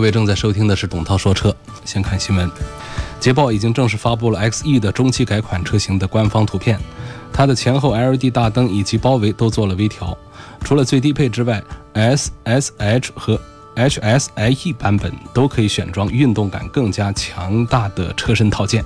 各位正在收听的是董涛说车。先看新闻，捷豹已经正式发布了 XE 的中期改款车型的官方图片，它的前后 LED 大灯以及包围都做了微调。除了最低配之外，S、SH 和 HSIE 版本都可以选装运动感更加强大的车身套件。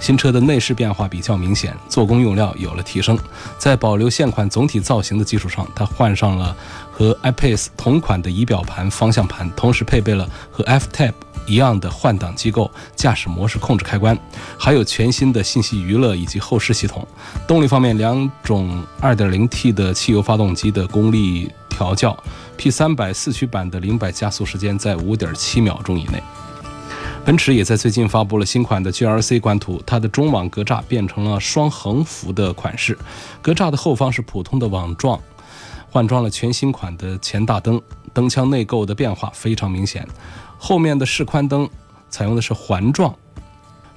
新车的内饰变化比较明显，做工用料有了提升。在保留现款总体造型的基础上，它换上了和 iPace 同款的仪表盘、方向盘，同时配备了和 F-Type 一样的换挡机构、驾驶模式控制开关，还有全新的信息娱乐以及后视系统。动力方面，两种 2.0T 的汽油发动机的功率调教，P300 四驱版的零百加速时间在5.7秒钟以内。奔驰也在最近发布了新款的 GRC 官图，它的中网格栅变成了双横幅的款式，格栅的后方是普通的网状，换装了全新款的前大灯，灯腔内构的变化非常明显，后面的示宽灯采用的是环状。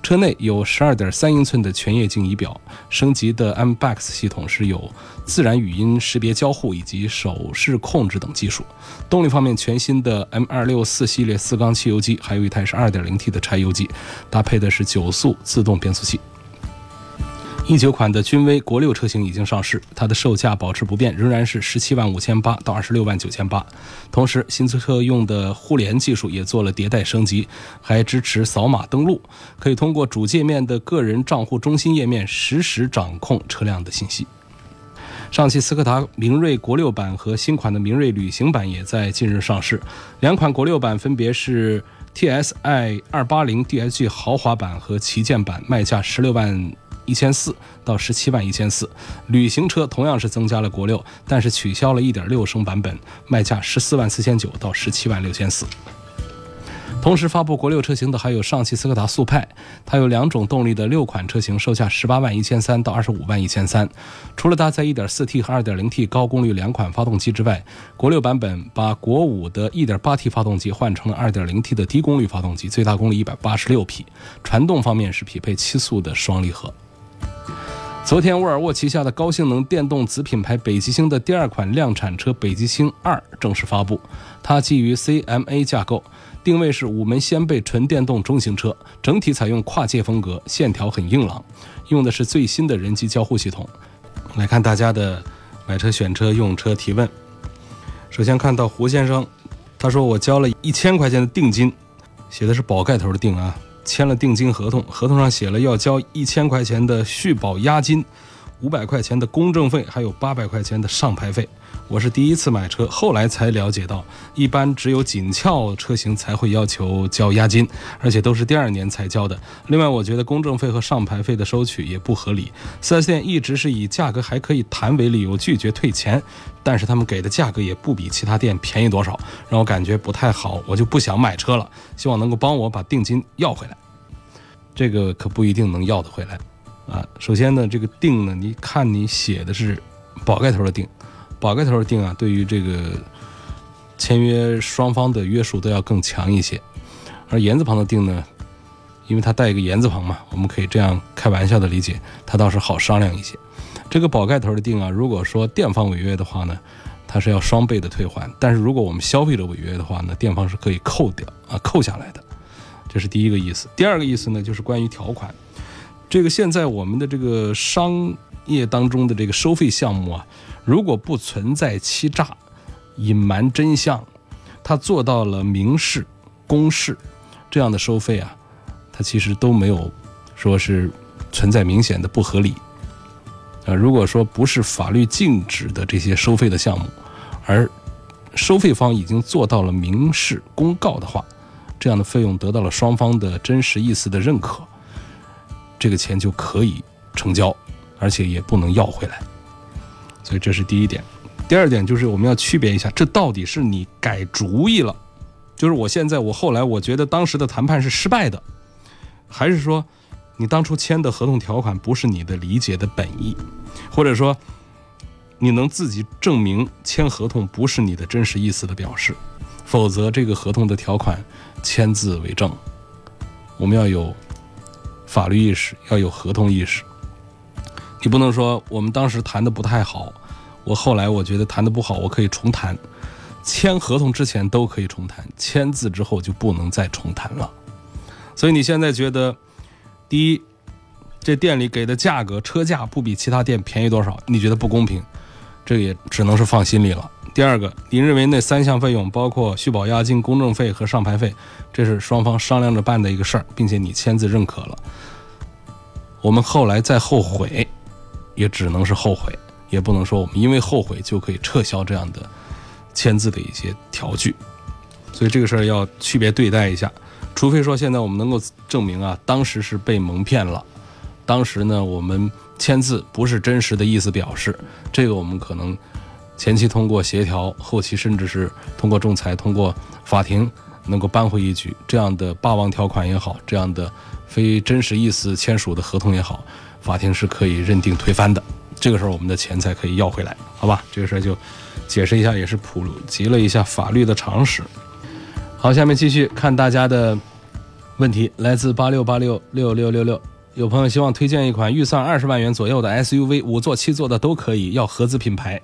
车内有十二点三英寸的全液晶仪表，升级的 M Box 系统是有自然语音识别交互以及手势控制等技术。动力方面，全新的 M264 系列四缸汽油机，还有一台是 2.0T 的柴油机，搭配的是九速自动变速器。一九款的君威国六车型已经上市，它的售价保持不变，仍然是十七万五千八到二十六万九千八。同时，新车用的互联技术也做了迭代升级，还支持扫码登录，可以通过主界面的个人账户中心页面实时掌控车辆的信息。上汽斯柯达明锐国六版和新款的明锐旅行版也在近日上市，两款国六版分别是 TSI 二八零 DSG 豪华版和旗舰版，卖价十六万。一千四到十七万一千四，旅行车同样是增加了国六，但是取消了一点六升版本，卖价十四万四千九到十七万六千四。同时发布国六车型的还有上汽斯柯达速派，它有两种动力的六款车型，售价十八万一千三到二十五万一千三。除了搭载一点四 T 和二点零 T 高功率两款发动机之外，国六版本把国五的一点八 T 发动机换成了二点零 T 的低功率发动机，最大功率一百八十六匹。传动方面是匹配七速的双离合。昨天，沃尔沃旗下的高性能电动子品牌北极星的第二款量产车北极星二正式发布。它基于 CMA 架构，定位是五门掀背纯电动中型车，整体采用跨界风格，线条很硬朗，用的是最新的人机交互系统。来看大家的买车、选车、用车提问。首先看到胡先生，他说我交了一千块钱的定金，写的是宝盖头的定啊。签了定金合同，合同上写了要交一千块钱的续保押金，五百块钱的公证费，还有八百块钱的上牌费。我是第一次买车，后来才了解到，一般只有紧俏车型才会要求交押金，而且都是第二年才交的。另外，我觉得公证费和上牌费的收取也不合理。4S 店一直是以价格还可以谈为理由拒绝退钱，但是他们给的价格也不比其他店便宜多少，让我感觉不太好，我就不想买车了。希望能够帮我把定金要回来。这个可不一定能要得回来啊！首先呢，这个定呢，你看你写的是宝盖头的定。宝盖头的定啊，对于这个签约双方的约束都要更强一些，而言字旁的定呢，因为它带一个言字旁嘛，我们可以这样开玩笑的理解，它倒是好商量一些。这个宝盖头的定啊，如果说店方违约的话呢，它是要双倍的退还；但是如果我们消费者违约的话呢，店方是可以扣掉啊，扣下来的。这是第一个意思。第二个意思呢，就是关于条款。这个现在我们的这个商业当中的这个收费项目啊。如果不存在欺诈、隐瞒真相，他做到了明示、公示这样的收费啊，它其实都没有说是存在明显的不合理。啊，如果说不是法律禁止的这些收费的项目，而收费方已经做到了明示公告的话，这样的费用得到了双方的真实意思的认可，这个钱就可以成交，而且也不能要回来。所以这是第一点，第二点就是我们要区别一下，这到底是你改主意了，就是我现在我后来我觉得当时的谈判是失败的，还是说你当初签的合同条款不是你的理解的本意，或者说你能自己证明签合同不是你的真实意思的表示，否则这个合同的条款签字为证。我们要有法律意识，要有合同意识。你不能说我们当时谈的不太好，我后来我觉得谈的不好，我可以重谈。签合同之前都可以重谈，签字之后就不能再重谈了。所以你现在觉得，第一，这店里给的价格车价不比其他店便宜多少，你觉得不公平，这也只能是放心里了。第二个，你认为那三项费用包括续保押金、公证费和上牌费，这是双方商量着办的一个事儿，并且你签字认可了，我们后来再后悔，也只能是后悔，也不能说我们因为后悔就可以撤销这样的。签字的一些条据，所以这个事儿要区别对待一下。除非说现在我们能够证明啊，当时是被蒙骗了，当时呢我们签字不是真实的意思表示，这个我们可能前期通过协调，后期甚至是通过仲裁、通过法庭能够扳回一局。这样的霸王条款也好，这样的非真实意思签署的合同也好，法庭是可以认定推翻的。这个时候我们的钱才可以要回来，好吧？这个事儿就。解释一下，也是普及了一下法律的常识。好，下面继续看大家的问题，来自八六八六六六六六。有朋友希望推荐一款预算二十万元左右的 SUV，五座七座的都可以，要合资品牌。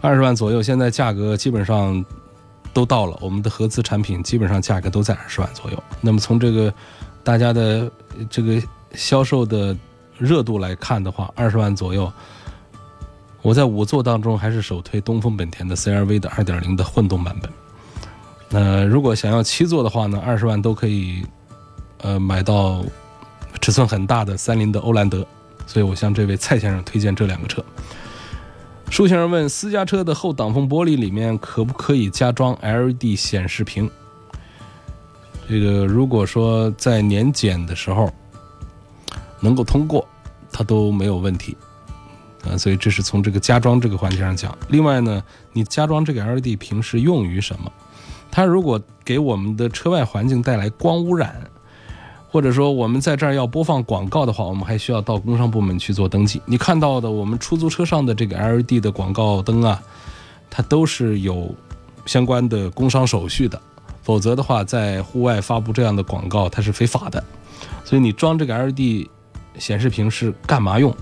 二十万左右，现在价格基本上都到了，我们的合资产品基本上价格都在二十万左右。那么从这个大家的这个销售的热度来看的话，二十万左右。我在五座当中还是首推东风本田的 CRV 的2.0的混动版本。那如果想要七座的话呢，二十万都可以，呃，买到尺寸很大的三菱的欧蓝德。所以我向这位蔡先生推荐这两个车。舒先生问：私家车的后挡风玻璃里面可不可以加装 LED 显示屏？这个如果说在年检的时候能够通过，它都没有问题。啊，所以这是从这个加装这个环节上讲。另外呢，你加装这个 LED 平时用于什么？它如果给我们的车外环境带来光污染，或者说我们在这儿要播放广告的话，我们还需要到工商部门去做登记。你看到的我们出租车上的这个 LED 的广告灯啊，它都是有相关的工商手续的，否则的话，在户外发布这样的广告它是非法的。所以你装这个 LED 显示屏是干嘛用？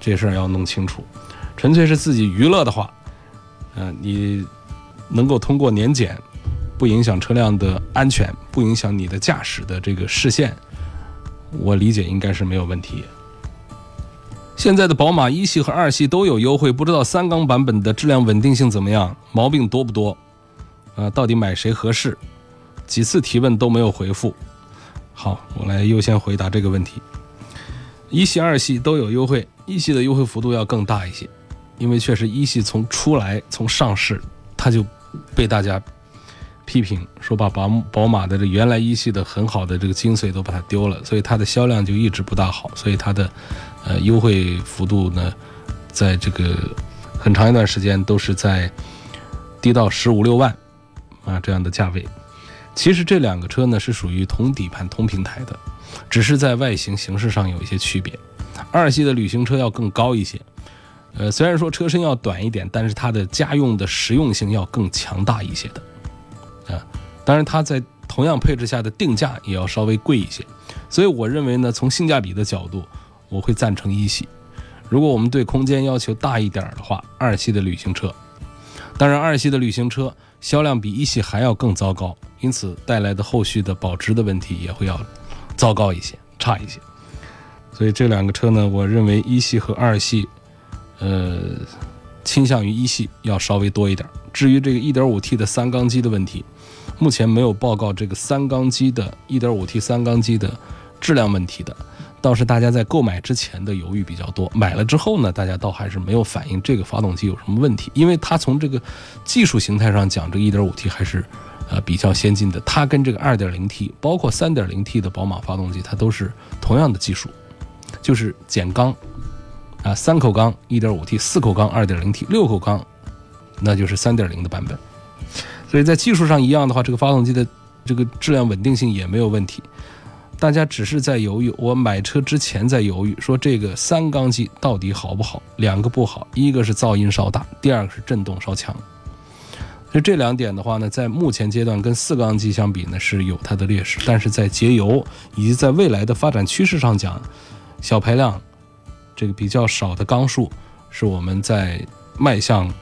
这事儿要弄清楚，纯粹是自己娱乐的话，嗯，你能够通过年检，不影响车辆的安全，不影响你的驾驶的这个视线，我理解应该是没有问题。现在的宝马一系和二系都有优惠，不知道三缸版本的质量稳定性怎么样，毛病多不多？啊，到底买谁合适？几次提问都没有回复。好，我来优先回答这个问题。一系、二系都有优惠。一系的优惠幅度要更大一些，因为确实一系从出来从上市，它就被大家批评说把宝宝马的这原来一系的很好的这个精髓都把它丢了，所以它的销量就一直不大好，所以它的呃优惠幅度呢，在这个很长一段时间都是在低到十五六万啊这样的价位。其实这两个车呢是属于同底盘同平台的，只是在外形形式上有一些区别。二系的旅行车要更高一些，呃，虽然说车身要短一点，但是它的家用的实用性要更强大一些的，啊，当然它在同样配置下的定价也要稍微贵一些，所以我认为呢，从性价比的角度，我会赞成一系。如果我们对空间要求大一点的话，二系的旅行车，当然二系的旅行车销量比一系还要更糟糕，因此带来的后续的保值的问题也会要糟糕一些，差一些。所以这两个车呢，我认为一系和二系，呃，倾向于一系要稍微多一点。至于这个 1.5T 的三缸机的问题，目前没有报告这个三缸机的 1.5T 三缸机的质量问题的，倒是大家在购买之前的犹豫比较多。买了之后呢，大家倒还是没有反映这个发动机有什么问题，因为它从这个技术形态上讲，这个 1.5T 还是呃比较先进的。它跟这个 2.0T 包括 3.0T 的宝马发动机，它都是同样的技术。就是减缸，啊，三口缸一点五 T，四口缸二点零 T，六口缸，那就是三点零的版本。所以在技术上一样的话，这个发动机的这个质量稳定性也没有问题。大家只是在犹豫，我买车之前在犹豫，说这个三缸机到底好不好？两个不好，一个是噪音稍大，第二个是震动稍强。就这两点的话呢，在目前阶段跟四缸机相比呢是有它的劣势，但是在节油以及在未来的发展趋势上讲，小排量这个比较少的缸数是我们在迈向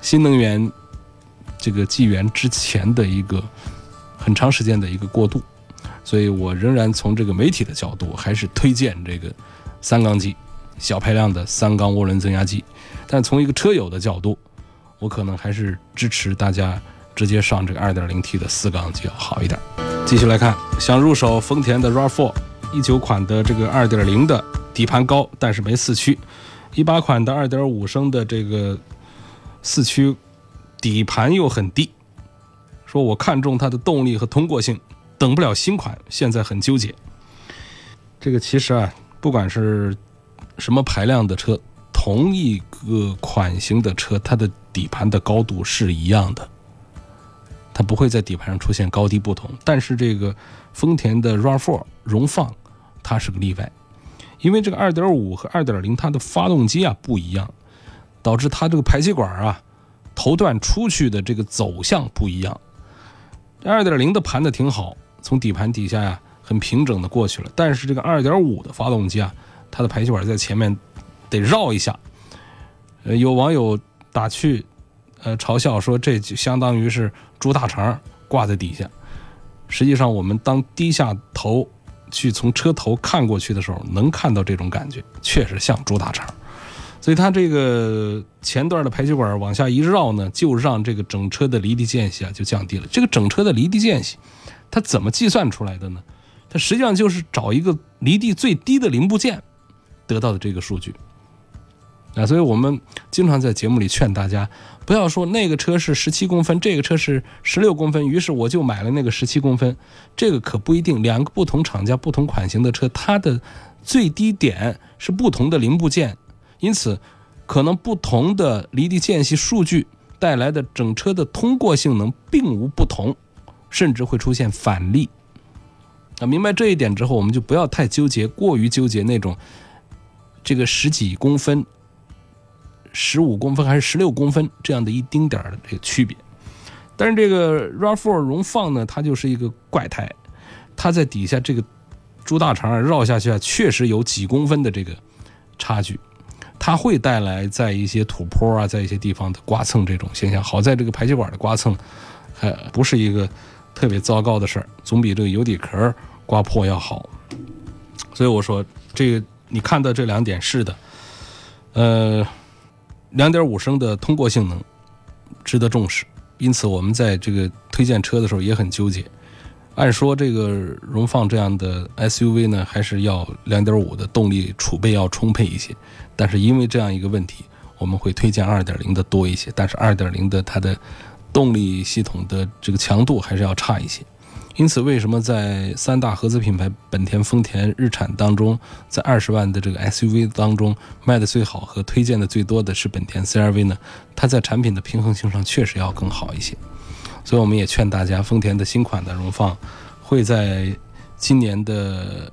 新能源这个纪元之前的一个很长时间的一个过渡。所以我仍然从这个媒体的角度，还是推荐这个三缸机、小排量的三缸涡轮增压机。但从一个车友的角度，我可能还是支持大家直接上这个 2.0T 的四缸机要好一点。继续来看，想入手丰田的 RAV4，一九款的这个2.0的底盘高，但是没四驱；一八款的2.5升的这个四驱底盘又很低。说我看中它的动力和通过性。等不了新款，现在很纠结。这个其实啊，不管是什么排量的车，同一个款型的车，它的底盘的高度是一样的，它不会在底盘上出现高低不同。但是这个丰田的 RAV4 荣放，它是个例外，因为这个2.5和2.0它的发动机啊不一样，导致它这个排气管啊头段出去的这个走向不一样。2.0的盘的挺好。从底盘底下呀，很平整的过去了。但是这个2.5的发动机啊，它的排气管在前面得绕一下。呃，有网友打趣，呃，嘲笑说这就相当于是猪大肠挂在底下。实际上，我们当低下头去从车头看过去的时候，能看到这种感觉，确实像猪大肠。所以它这个前段的排气管往下一绕呢，就让这个整车的离地间隙啊就降低了。这个整车的离地间隙。它怎么计算出来的呢？它实际上就是找一个离地最低的零部件得到的这个数据啊，所以我们经常在节目里劝大家不要说那个车是十七公分，这个车是十六公分，于是我就买了那个十七公分，这个可不一定。两个不同厂家、不同款型的车，它的最低点是不同的零部件，因此可能不同的离地间隙数据带来的整车的通过性能并无不同。甚至会出现反例。啊，明白这一点之后，我们就不要太纠结，过于纠结那种这个十几公分、十五公分还是十六公分这样的一丁点儿的这个区别。但是这个 RAV4 荣放呢，它就是一个怪胎，它在底下这个猪大肠绕下去啊，确实有几公分的这个差距，它会带来在一些土坡啊，在一些地方的刮蹭这种现象。好在这个排气管的刮蹭呃不是一个。特别糟糕的事儿，总比这个油底壳刮破要好。所以我说，这个你看到这两点是的，呃，两点五升的通过性能值得重视。因此，我们在这个推荐车的时候也很纠结。按说这个荣放这样的 SUV 呢，还是要两点五的动力储备要充沛一些。但是因为这样一个问题，我们会推荐二点零的多一些。但是二点零的它的。动力系统的这个强度还是要差一些，因此为什么在三大合资品牌本田、丰田、日产当中，在二十万的这个 SUV 当中卖的最好和推荐的最多的是本田 CR-V 呢？它在产品的平衡性上确实要更好一些，所以我们也劝大家，丰田的新款的荣放会在今年的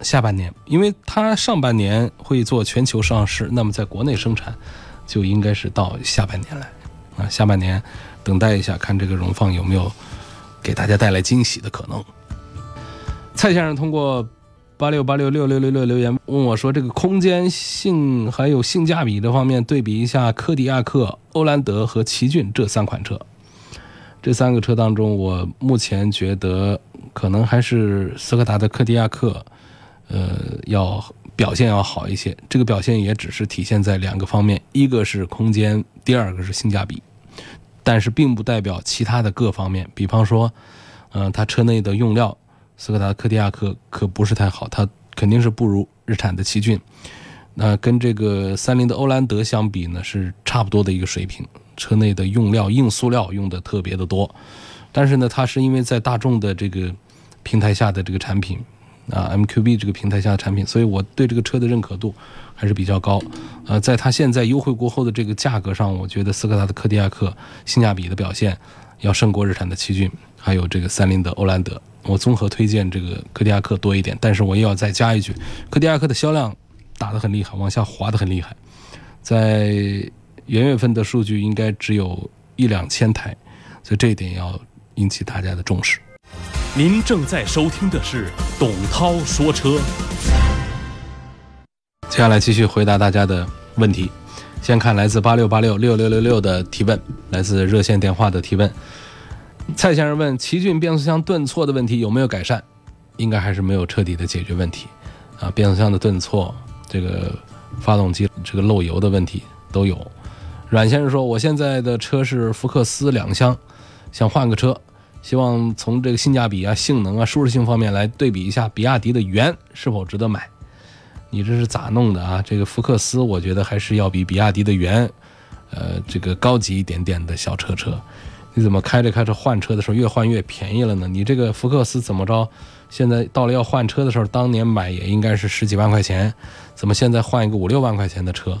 下半年，因为它上半年会做全球上市，那么在国内生产就应该是到下半年来。啊，下半年等待一下，看这个荣放有没有给大家带来惊喜的可能。蔡先生通过八六八六六六六六留言问我说：“这个空间性还有性价比这方面，对比一下柯迪亚克、欧蓝德和奇骏这三款车。这三个车当中，我目前觉得可能还是斯柯达的柯迪亚克，呃，要表现要好一些。这个表现也只是体现在两个方面，一个是空间。”第二个是性价比，但是并不代表其他的各方面。比方说，嗯，它车内的用料，斯柯达柯迪亚克可不是太好，它肯定是不如日产的奇骏。那跟这个三菱的欧蓝德相比呢，是差不多的一个水平。车内的用料硬塑料用的特别的多，但是呢，它是因为在大众的这个平台下的这个产品，啊，MQB 这个平台下的产品，所以我对这个车的认可度还是比较高。呃，在它现在优惠过后的这个价格上，我觉得斯柯达的柯迪亚克性价比的表现要胜过日产的奇骏，还有这个三菱的欧蓝德。我综合推荐这个柯迪亚克多一点，但是我又要再加一句，柯迪亚克的销量打得很厉害，往下滑得很厉害，在元月份的数据应该只有一两千台，所以这一点要引起大家的重视。您正在收听的是董涛说车。接下来继续回答大家的问题。先看来自八六八六六六六六的提问，来自热线电话的提问。蔡先生问：奇骏变速箱顿挫的问题有没有改善？应该还是没有彻底的解决问题。啊，变速箱的顿挫，这个发动机这个漏油的问题都有。阮先生说：我现在的车是福克斯两厢，想换个车，希望从这个性价比啊、性能啊、舒适性方面来对比一下比亚迪的元是否值得买。你这是咋弄的啊？这个福克斯，我觉得还是要比比亚迪的元，呃，这个高级一点点的小车车。你怎么开着开着换车的时候越换越便宜了呢？你这个福克斯怎么着？现在到了要换车的时候，当年买也应该是十几万块钱，怎么现在换一个五六万块钱的车？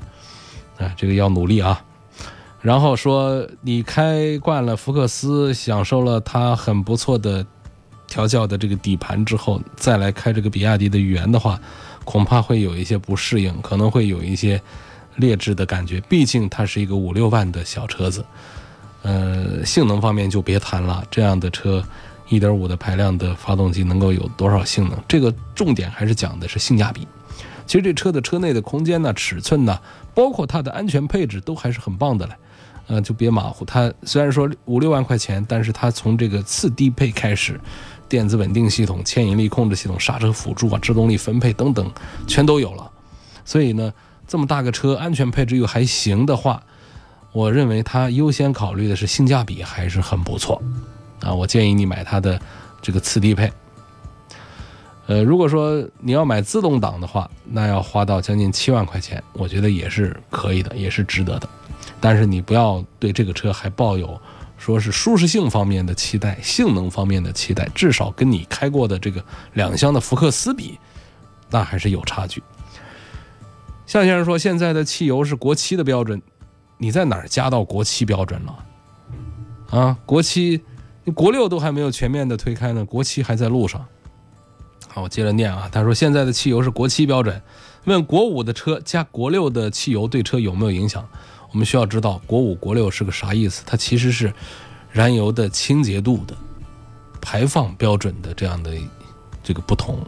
啊，这个要努力啊。然后说你开惯了福克斯，享受了它很不错的调教的这个底盘之后，再来开这个比亚迪的元的话。恐怕会有一些不适应，可能会有一些劣质的感觉。毕竟它是一个五六万的小车子，呃，性能方面就别谈了。这样的车，一点五的排量的发动机能够有多少性能？这个重点还是讲的是性价比。其实这车的车内的空间呢、尺寸呢，包括它的安全配置都还是很棒的嘞。呃，就别马虎。它虽然说五六万块钱，但是它从这个次低配开始。电子稳定系统、牵引力控制系统、刹车辅助啊、制动力分配等等，全都有了。所以呢，这么大个车，安全配置又还行的话，我认为它优先考虑的是性价比还是很不错啊。我建议你买它的这个次低配。呃，如果说你要买自动挡的话，那要花到将近七万块钱，我觉得也是可以的，也是值得的。但是你不要对这个车还抱有。说是舒适性方面的期待，性能方面的期待，至少跟你开过的这个两厢的福克斯比，那还是有差距。向先生说，现在的汽油是国七的标准，你在哪儿加到国七标准了？啊，国七，国六都还没有全面的推开呢，国七还在路上。好，我接着念啊，他说现在的汽油是国七标准，问国五的车加国六的汽油对车有没有影响？我们需要知道国五、国六是个啥意思？它其实是燃油的清洁度的排放标准的这样的这个不同，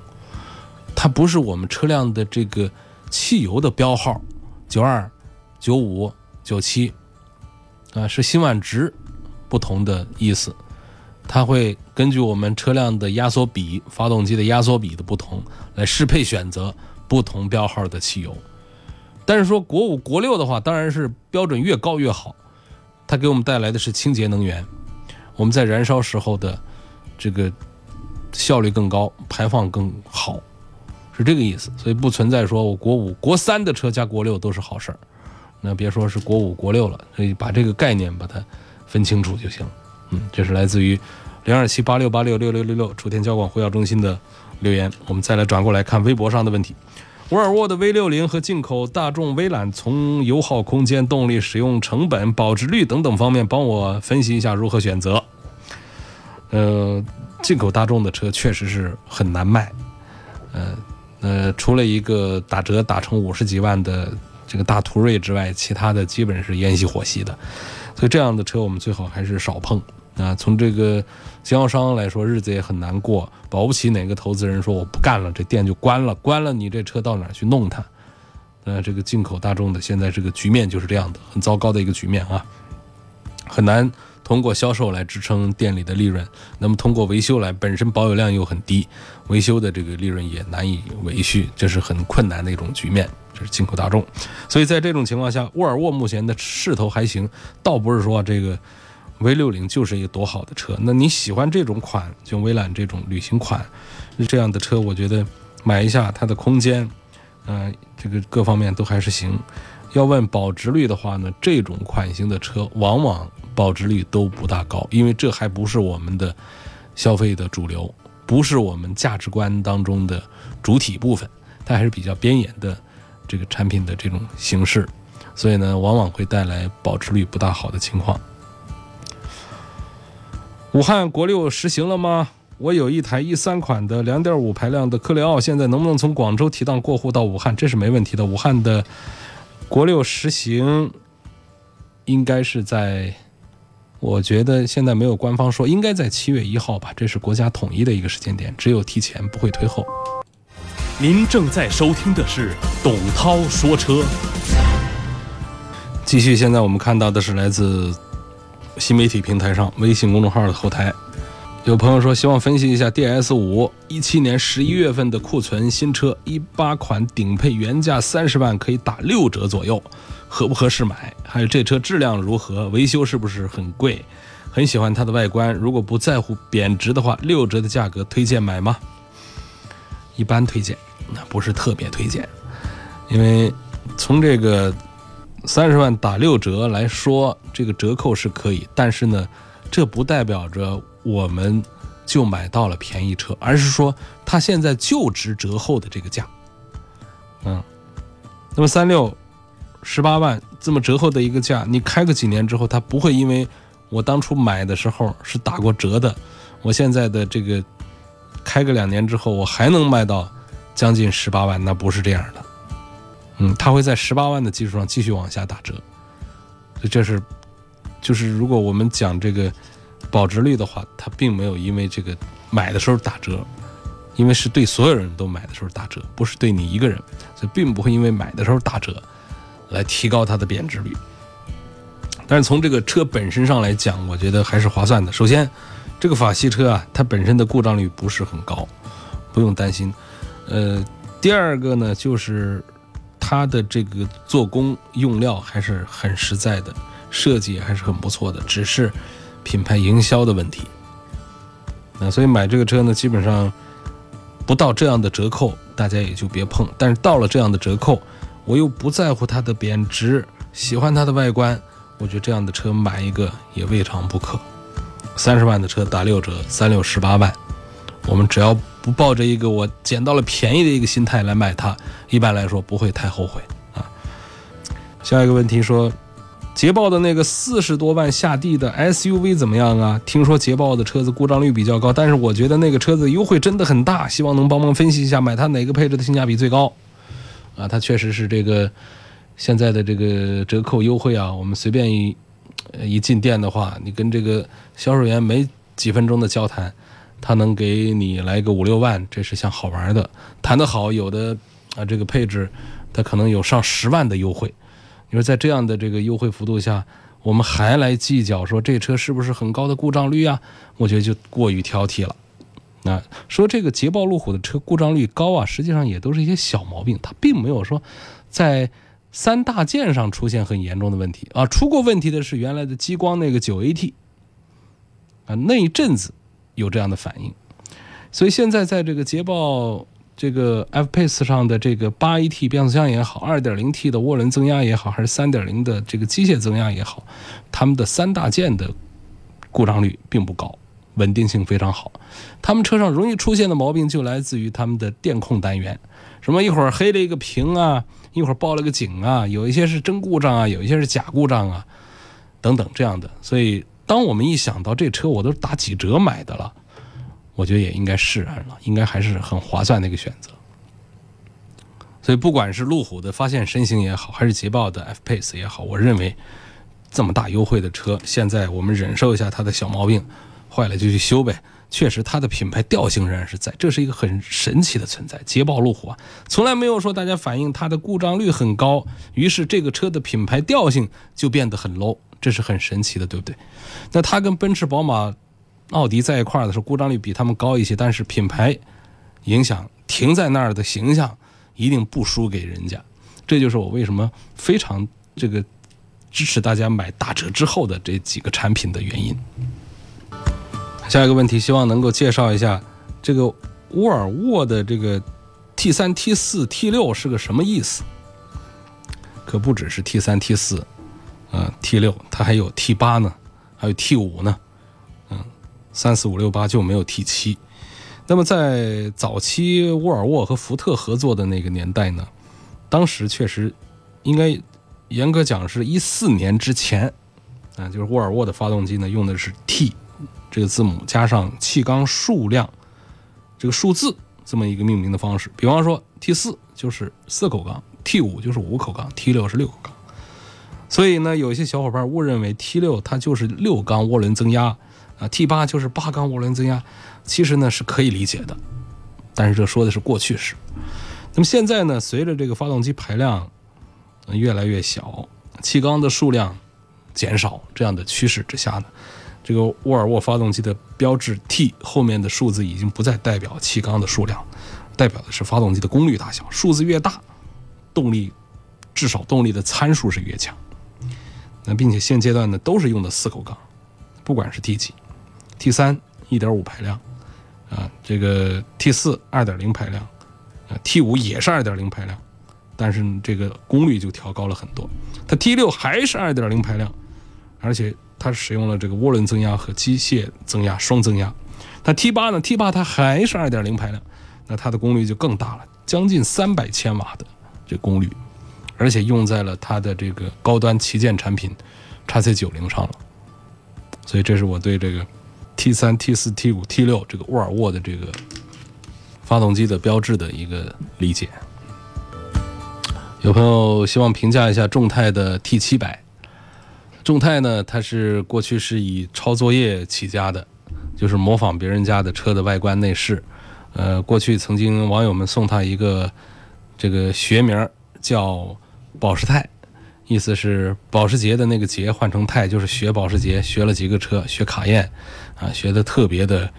它不是我们车辆的这个汽油的标号九二、九五、九七啊，是辛烷值不同的意思。它会根据我们车辆的压缩比、发动机的压缩比的不同来适配选择不同标号的汽油。但是说国五、国六的话，当然是标准越高越好，它给我们带来的是清洁能源，我们在燃烧时候的这个效率更高，排放更好，是这个意思。所以不存在说我国五、国三的车加国六都是好事儿，那别说是国五、国六了，所以把这个概念把它分清楚就行。嗯，这是来自于零二七八六八六六六六六楚天交广呼叫中心的留言。我们再来转过来看微博上的问题。沃尔沃的 V 六零和进口大众威揽，从油耗、空间、动力、使用成本、保值率等等方面，帮我分析一下如何选择。呃，进口大众的车确实是很难卖，呃呃，除了一个打折打成五十几万的这个大途锐之外，其他的基本是烟熄火熄的，所以这样的车我们最好还是少碰。啊，从这个经销商来说，日子也很难过，保不齐哪个投资人说我不干了，这店就关了，关了你这车到哪去弄它？呃，这个进口大众的现在这个局面就是这样的，很糟糕的一个局面啊，很难通过销售来支撑店里的利润，那么通过维修来，本身保有量又很低，维修的这个利润也难以维续，这是很困难的一种局面。这是进口大众，所以在这种情况下，沃尔沃目前的势头还行，倒不是说这个。V 六零就是一个多好的车，那你喜欢这种款，就威揽这种旅行款，这样的车，我觉得买一下，它的空间，呃，这个各方面都还是行。要问保值率的话呢，这种款型的车往往保值率都不大高，因为这还不是我们的消费的主流。不是我们价值观当中的主体部分，它还是比较边沿的这个产品的这种形式，所以呢，往往会带来保值率不大好的情况。武汉国六实行了吗？我有一台一三款的两点五排量的科雷傲，现在能不能从广州提档过户到武汉？这是没问题的。武汉的国六实行应该是在，我觉得现在没有官方说，应该在七月一号吧，这是国家统一的一个时间点，只有提前不会推后。您正在收听的是董涛说车。继续，现在我们看到的是来自新媒体平台上微信公众号的后台。有朋友说，希望分析一下 DS 五一七年十一月份的库存新车，一八款顶配原价三十万，可以打六折左右，合不合适买？还有这车质量如何？维修是不是很贵？很喜欢它的外观，如果不在乎贬值的话，六折的价格推荐买吗？一般推荐，那不是特别推荐，因为从这个三十万打六折来说，这个折扣是可以，但是呢，这不代表着。我们就买到了便宜车，而是说它现在就值折后的这个价，嗯，那么三六十八万这么折后的一个价，你开个几年之后，它不会因为我当初买的时候是打过折的，我现在的这个开个两年之后，我还能卖到将近十八万，那不是这样的，嗯，它会在十八万的基础上继续往下打折，所以这是就是如果我们讲这个。保值率的话，它并没有因为这个买的时候打折，因为是对所有人都买的时候打折，不是对你一个人，所以并不会因为买的时候打折来提高它的贬值率。但是从这个车本身上来讲，我觉得还是划算的。首先，这个法系车啊，它本身的故障率不是很高，不用担心。呃，第二个呢，就是它的这个做工用料还是很实在的，设计还是很不错的，只是。品牌营销的问题，那所以买这个车呢，基本上不到这样的折扣，大家也就别碰。但是到了这样的折扣，我又不在乎它的贬值，喜欢它的外观，我觉得这样的车买一个也未尝不可。三十万的车打六折，三六十八万，我们只要不抱着一个我捡到了便宜的一个心态来买它，一般来说不会太后悔啊。下一个问题说。捷豹的那个四十多万下地的 SUV 怎么样啊？听说捷豹的车子故障率比较高，但是我觉得那个车子优惠真的很大，希望能帮忙分析一下，买它哪个配置的性价比最高？啊，它确实是这个现在的这个折扣优惠啊，我们随便一一进店的话，你跟这个销售员没几分钟的交谈，他能给你来个五六万，这是像好玩的。谈得好，有的啊这个配置，它可能有上十万的优惠。你说在这样的这个优惠幅度下，我们还来计较说这车是不是很高的故障率啊？我觉得就过于挑剔了。那说这个捷豹路虎的车故障率高啊，实际上也都是一些小毛病，它并没有说在三大件上出现很严重的问题啊。出过问题的是原来的激光那个九 AT 啊，那一阵子有这样的反应，所以现在在这个捷豹。这个 F Pace 上的这个八 AT 变速箱也好，二点零 T 的涡轮增压也好，还是三点零的这个机械增压也好，他们的三大件的故障率并不高，稳定性非常好。他们车上容易出现的毛病就来自于他们的电控单元，什么一会儿黑了一个屏啊，一会儿报了个警啊，有一些是真故障啊，有一些是假故障啊，等等这样的。所以，当我们一想到这车我都打几折买的了。我觉得也应该释然了，应该还是很划算的一个选择。所以，不管是路虎的发现神行也好，还是捷豹的 F Pace 也好，我认为这么大优惠的车，现在我们忍受一下它的小毛病，坏了就去修呗。确实，它的品牌调性仍然是在，这是一个很神奇的存在。捷豹路虎啊，从来没有说大家反映它的故障率很高，于是这个车的品牌调性就变得很 low，这是很神奇的，对不对？那它跟奔驰、宝马。奥迪在一块儿的时候，故障率比他们高一些，但是品牌影响停在那儿的形象一定不输给人家。这就是我为什么非常这个支持大家买打折之后的这几个产品的原因。下一个问题，希望能够介绍一下这个沃尔沃的这个 T 三、T 四、T 六是个什么意思？可不只是 T 三、T 四，呃，T 六，它还有 T 八呢，还有 T 五呢。三四五六八就没有 T 七，那么在早期沃尔沃和福特合作的那个年代呢，当时确实应该严格讲是一四年之前啊，就是沃尔沃的发动机呢用的是 T 这个字母加上气缸数量这个数字这么一个命名的方式。比方说 T 四就是四口缸，T 五就是五口缸，T 六是六口缸。所以呢，有些小伙伴误认为 T 六它就是六缸涡轮增压，T 八就是八缸涡轮增压。其实呢是可以理解的，但是这说的是过去式。那么现在呢，随着这个发动机排量越来越小，气缸的数量减少这样的趋势之下呢，这个沃尔沃发动机的标志 T 后面的数字已经不再代表气缸的数量，代表的是发动机的功率大小。数字越大，动力至少动力的参数是越强。那并且现阶段呢都是用的四口缸，不管是 T 几、T 三一点五排量。啊，这个 T 四二点零排量，啊 T 五也是二点零排量，但是这个功率就调高了很多。它 T 六还是二点零排量，而且它使用了这个涡轮增压和机械增压双增压。它 T 八呢？T 八它还是二点零排量，那它的功率就更大了，将近三百千瓦的这功率，而且用在了它的这个高端旗舰产品叉 C 九零上了。所以这是我对这个。T 三、T 四、T 五、T 六，这个沃尔沃的这个发动机的标志的一个理解。有朋友希望评价一下众泰的 T 七百。众泰呢，它是过去是以抄作业起家的，就是模仿别人家的车的外观内饰。呃，过去曾经网友们送他一个这个学名叫保时泰。意思是保时捷的那个捷换成泰，就是学保时捷，学了几个车，学卡宴，啊，学的特别的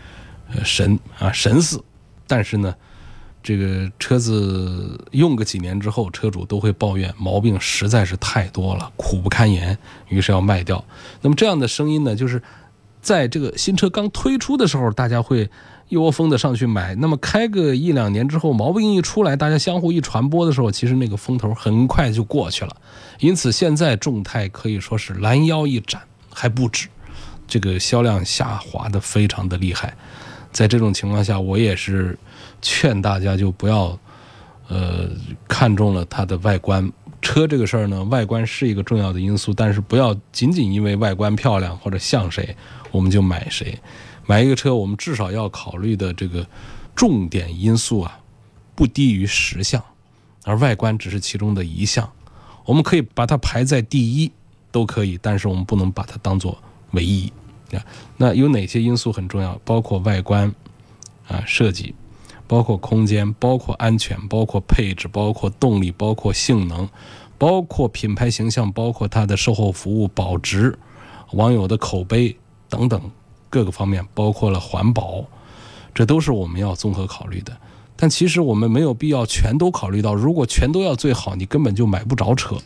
呃神啊神似。但是呢，这个车子用个几年之后，车主都会抱怨毛病实在是太多了，苦不堪言，于是要卖掉。那么这样的声音呢，就是在这个新车刚推出的时候，大家会。一窝蜂的上去买，那么开个一两年之后，毛病一出来，大家相互一传播的时候，其实那个风头很快就过去了。因此，现在众泰可以说是拦腰一斩，还不止，这个销量下滑的非常的厉害。在这种情况下，我也是劝大家就不要，呃，看中了它的外观。车这个事儿呢，外观是一个重要的因素，但是不要仅仅因为外观漂亮或者像谁，我们就买谁。买一个车，我们至少要考虑的这个重点因素啊，不低于十项，而外观只是其中的一项。我们可以把它排在第一，都可以，但是我们不能把它当做唯一啊。那有哪些因素很重要？包括外观啊设计，包括空间，包括安全，包括配置，包括动力，包括性能，包括品牌形象，包括它的售后服务、保值、网友的口碑等等。各个方面，包括了环保，这都是我们要综合考虑的。但其实我们没有必要全都考虑到。如果全都要最好，你根本就买不着车。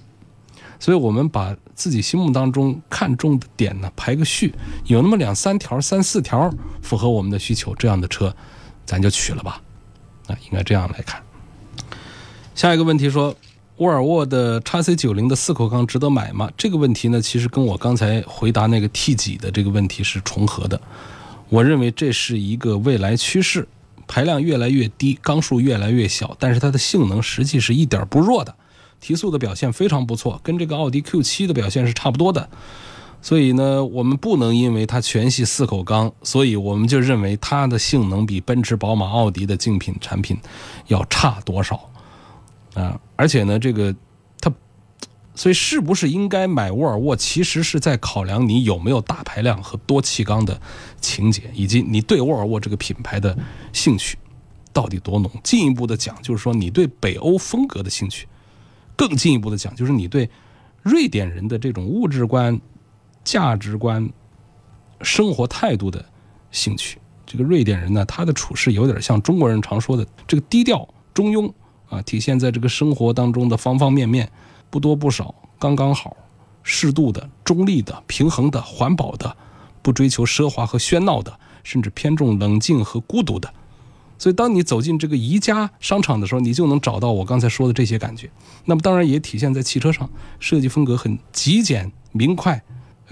所以，我们把自己心目当中看重的点呢排个序，有那么两三条、三四条符合我们的需求，这样的车咱就取了吧。啊，应该这样来看。下一个问题说。沃尔沃的叉 C 九零的四口缸值得买吗？这个问题呢，其实跟我刚才回答那个 T 几的这个问题是重合的。我认为这是一个未来趋势，排量越来越低，缸数越来越小，但是它的性能实际是一点不弱的，提速的表现非常不错，跟这个奥迪 Q 七的表现是差不多的。所以呢，我们不能因为它全系四口缸，所以我们就认为它的性能比奔驰、宝马、奥迪的竞品产品要差多少。啊，而且呢，这个它，所以是不是应该买沃尔沃，其实是在考量你有没有大排量和多气缸的情节，以及你对沃尔沃这个品牌的兴趣到底多浓。进一步的讲，就是说你对北欧风格的兴趣；更进一步的讲，就是你对瑞典人的这种物质观、价值观、生活态度的兴趣。这个瑞典人呢，他的处事有点像中国人常说的这个低调中庸。啊，体现在这个生活当中的方方面面，不多不少，刚刚好，适度的、中立的、平衡的、环保的，不追求奢华和喧闹的，甚至偏重冷静和孤独的。所以，当你走进这个宜家商场的时候，你就能找到我刚才说的这些感觉。那么，当然也体现在汽车上，设计风格很极简明快，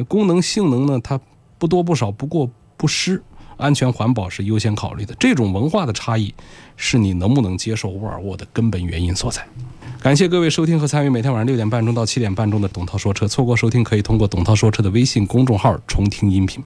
功能性能呢，它不多不少，不过不失，安全环保是优先考虑的。这种文化的差异，是你能不能接受沃尔沃的根本原因所在。感谢各位收听和参与每天晚上六点半钟到七点半钟的董涛说车。错过收听，可以通过董涛说车的微信公众号重听音频。